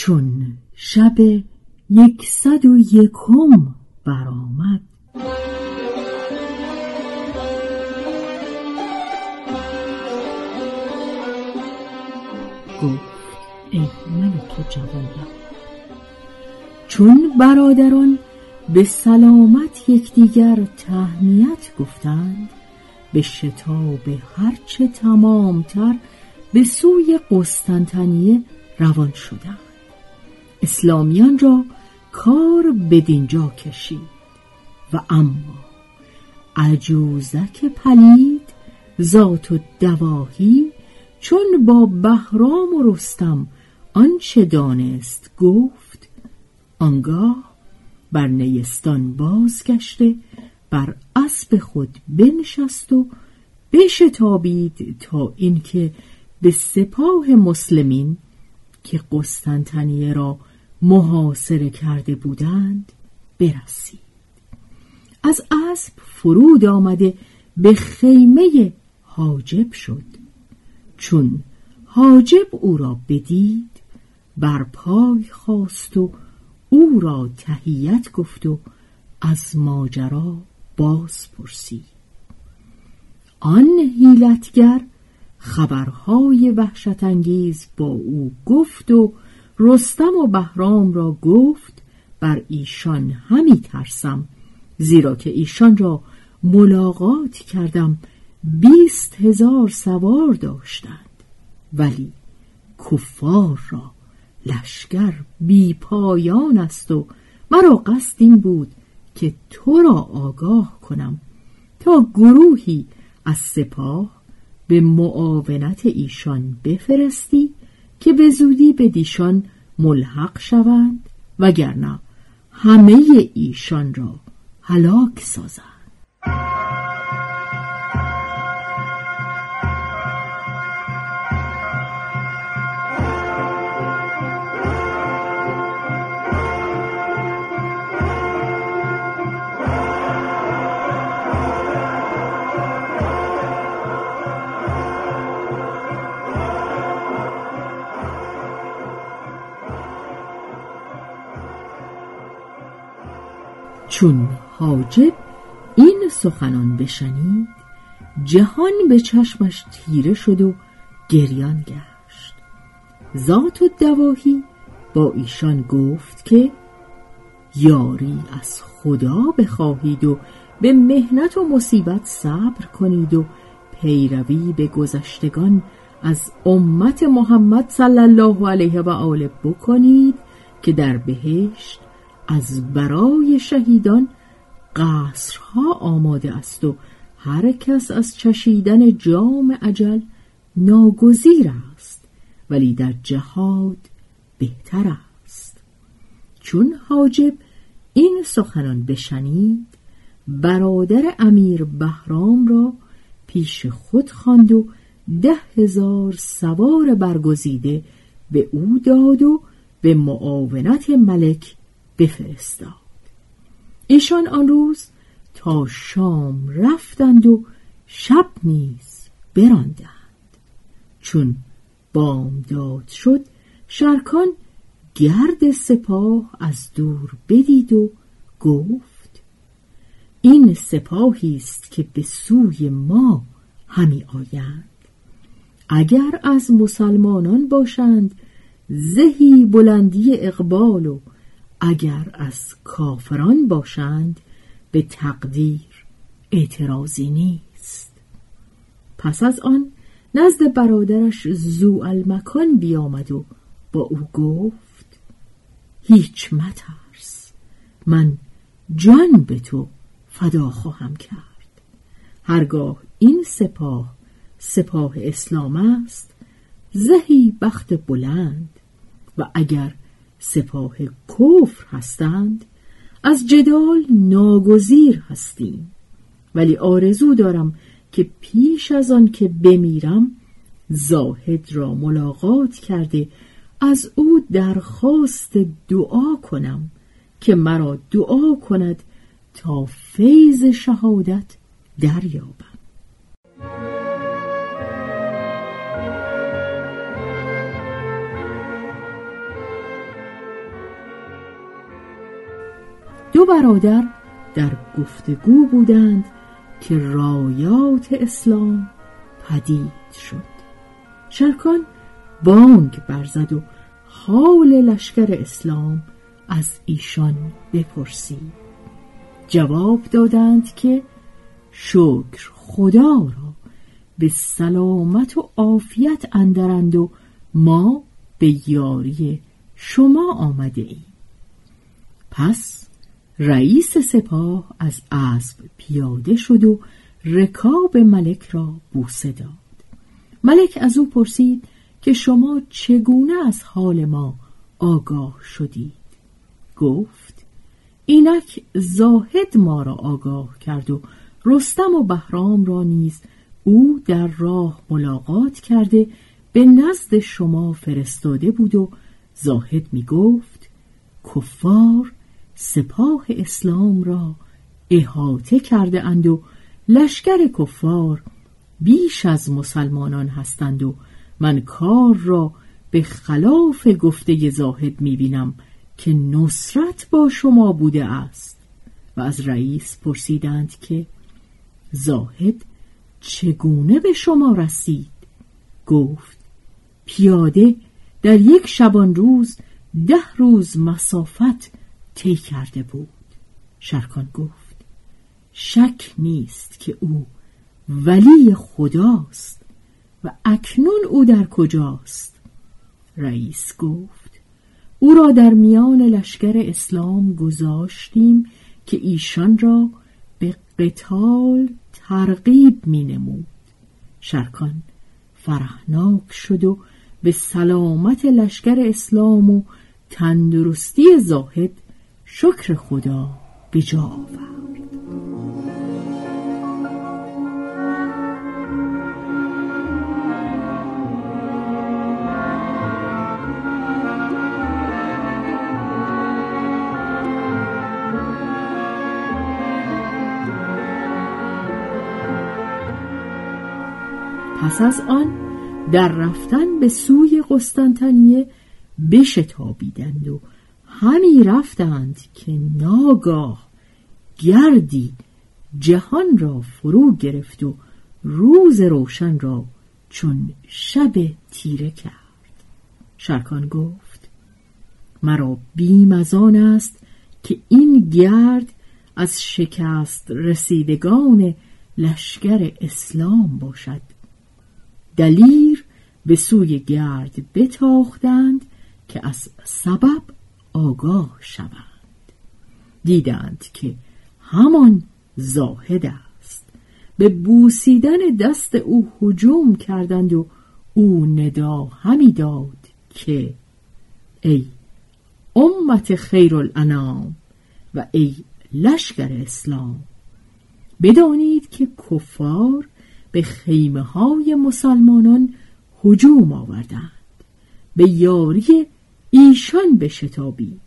چون شب یکصد و یکم برآمد. گفت ای ملک جوانم چون برادران به سلامت یکدیگر تهنیت گفتند به شتاب هرچه تمامتر به سوی قسطنطنیه روان شدند. اسلامیان را کار بدینجا کشید. و اما عجوزک پلید ذات و دواهی چون با بهرام و رستم آنچه دانست گفت آنگاه بر نیستان بازگشته بر اسب خود بنشست و بشتابید تا اینکه به سپاه مسلمین که قسطنطنیه را محاصره کرده بودند برسید. از اسب فرود آمده به خیمه حاجب شد. چون حاجب او را بدید بر پای خواست و او را تهیت گفت و از ماجرا باز پرسید. آن هیلتگر خبرهای وحشت انگیز با او گفت و رستم و بهرام را گفت بر ایشان همی ترسم زیرا که ایشان را ملاقات کردم بیست هزار سوار داشتند. ولی کفار را لشکر بی پایان است و مرا قصد این بود که تو را آگاه کنم تا گروهی از سپاه به معاونت ایشان بفرستی که به زودی به دیشان ملحق شوند وگرنه همه ایشان را هلاک سازند. چون حاجب این سخنان بشنید جهان به چشمش تیره شد و گریان گشت. ذات و دواهی با ایشان گفت که یاری از خدا بخواهید و به مهنت و مصیبت صبر کنید و پیروی به گذشتگان از امت محمد صلی الله علیه و آله بکنید که در بهشت از برای شهیدان قصرها آماده است و هر کس از چشیدن جام عجل ناگزیر است ولی در جهاد بهتر است. چون حاجب این سخنان بشنید برادر امیر بهرام را پیش خود خواند و ده هزار سوار برگزیده به او داد و به معاونت ملک بفرستاد. ایشان آن روز تا شام رفتند و شب نیز براندند. چون بامداد شد شرکان گرد سپاه از دور بدید و گفت این سپاهی است که به سوی ما همی آیند. اگر از مسلمانان باشند زهی بلندی اقبال و اگر از کافران باشند به تقدیر اعتراضی نیست. پس از آن نزد برادرش زو المکان بیامد و با او گفت هیچ مترس من جان به تو فدا خواهم کرد. هرگاه این سپاه سپاه اسلام است زهی بخت بلند و اگر سپاه کفر هستند از جدال ناگزیر هستیم. ولی آرزو دارم که پیش از آن که بمیرم زاهد را ملاقات کرده از او درخواست دعا کنم که مرا دعا کند تا فیض شهادت دریابم برادر در گفتگو بودند که رایات اسلام پدید شد. شرکان بانگ برزد و حال لشکر اسلام از ایشان بپرسید. جواب دادند که شکر خدا را به سلامت و عافیت اندرند و ما به یاری شما آمده ایم. پس رئیس سپاه از اسب پیاده شد و رکاب ملک را بوسه داد. ملک از او پرسید که شما چگونه از حال ما آگاه شدید؟ گفت اینک زاهد ما را آگاه کرد و رستم و بهرام را نیز او در راه ملاقات کرده به نزد شما فرستاده بود و زاهد می گفت کفار سپاه اسلام را احاطه کرده اند و لشکر کفار بیش از مسلمانان هستند و من کار را به خلاف گفته زاهد می‌بینم که نصرت با شما بوده است. و از رئیس پرسیدند که زاهد چگونه به شما رسید؟ گفت پیاده در یک شبان روز ده روز مسافت طی کرده بود. شرکان گفت شک نیست که او ولی خداست و اکنون او در کجاست. رئیس گفت او را در میان لشکر اسلام گذاشتیم که ایشان را به قتال ترغیب می نمود شرکان فرحناک شد و به سلامت لشکر اسلام و تندرستی زاهد شکر خدا به جا پس از آن در رفتن به سوی قسطنطنیه بشتابیدند و همی رفتند که ناگاه گردی جهان را فرو گرفت و روز روشن را چون شب تیره کرد. شرکان گفت مرا بیم از آن است که این گرد از شکست رسیدگان لشکر اسلام باشد. دلیر به سوی گرد بتاختند که از سبب آگاه شوند. دیدند که همان زاهد است. به بوسیدن دست او هجوم کردند و او ندا همی داد که ای امت خیر الانام و ای لشکر اسلام بدانید که کفار به خیمه های مسلمانان هجوم آوردند. به یاری ایشان بشتابید.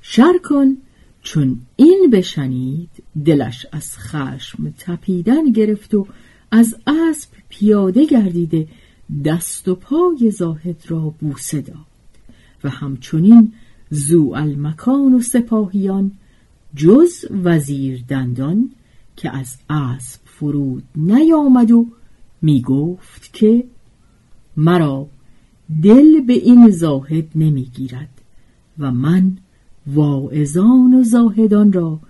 شرکان چون این بشنید دلش از خشم تپیدن گرفت و از اسب پیاده گردیده دست و پای زاهد را بوسه داد. و همچنین زو المکان و سپاهیان جز وزیر دندان که از اسب فرود نیامد و می گفت که مرا دل به این زاهد نمی‌گیرد و من واعظان و زاهدان را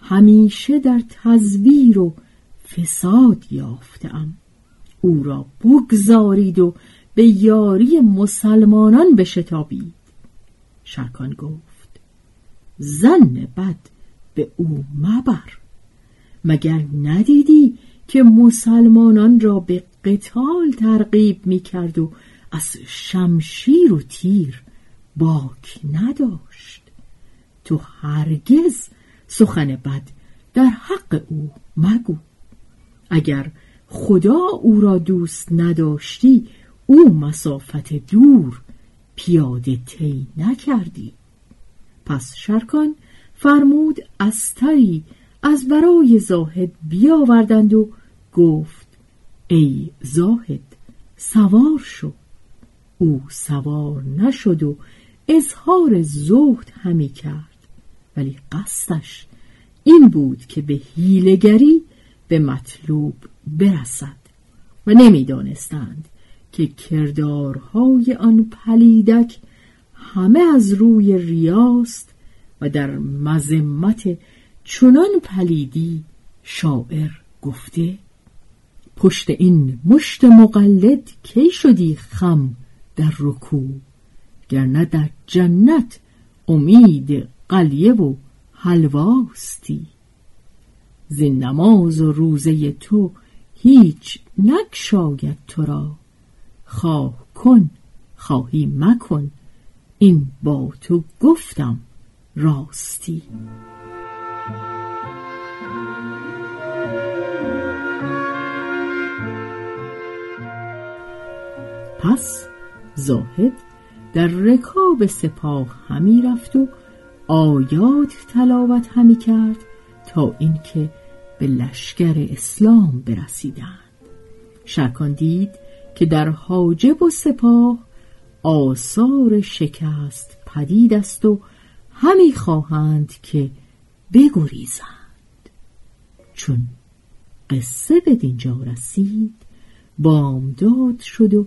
همیشه در تزویر و فساد یافتم. او را بگذارید و به یاری مسلمانان بشتابید. شرکان گفت زن بد به او مبر. مگر ندیدی که مسلمانان را به قتال ترغیب می کرد و از شمشیر و تیر باک نداشت. تو هرگز سخن بد در حق او مگو. اگر خدا او را دوست نداشتی او مسافت دور پیاده طی نکردی. پس شرکان فرمود استری از برای زاهد بیاوردند و گفت ای زاهد سوار شو. او سوار نشد و اظهار زهد همی کرد. ولی قصدش این بود که به هیلگری به مطلوب برسد و نمی‌دانستند که کردارهای آن پلیدک همه از روی ریاست و در مذمت چنان پلیدی شاعر گفته پشت این مشت مقلد کی شدی خم؟ در رکوع گرنه در جنت امید قلیه و حلواستی زین نماز و روزه تو هیچ نکشاید تو را. خواه کن خواهی مکن این با تو گفتم راستی. پس زاهد در رکاب سپاه همی رفت و آیات تلاوت همی کرد تا اینکه به لشکر اسلام برسیدند. شرکان دید که در حاجب و سپاه آثار شکست پدید است و همی خواهند که بگریزند. چون قصه به دینجا رسید بامداد شد و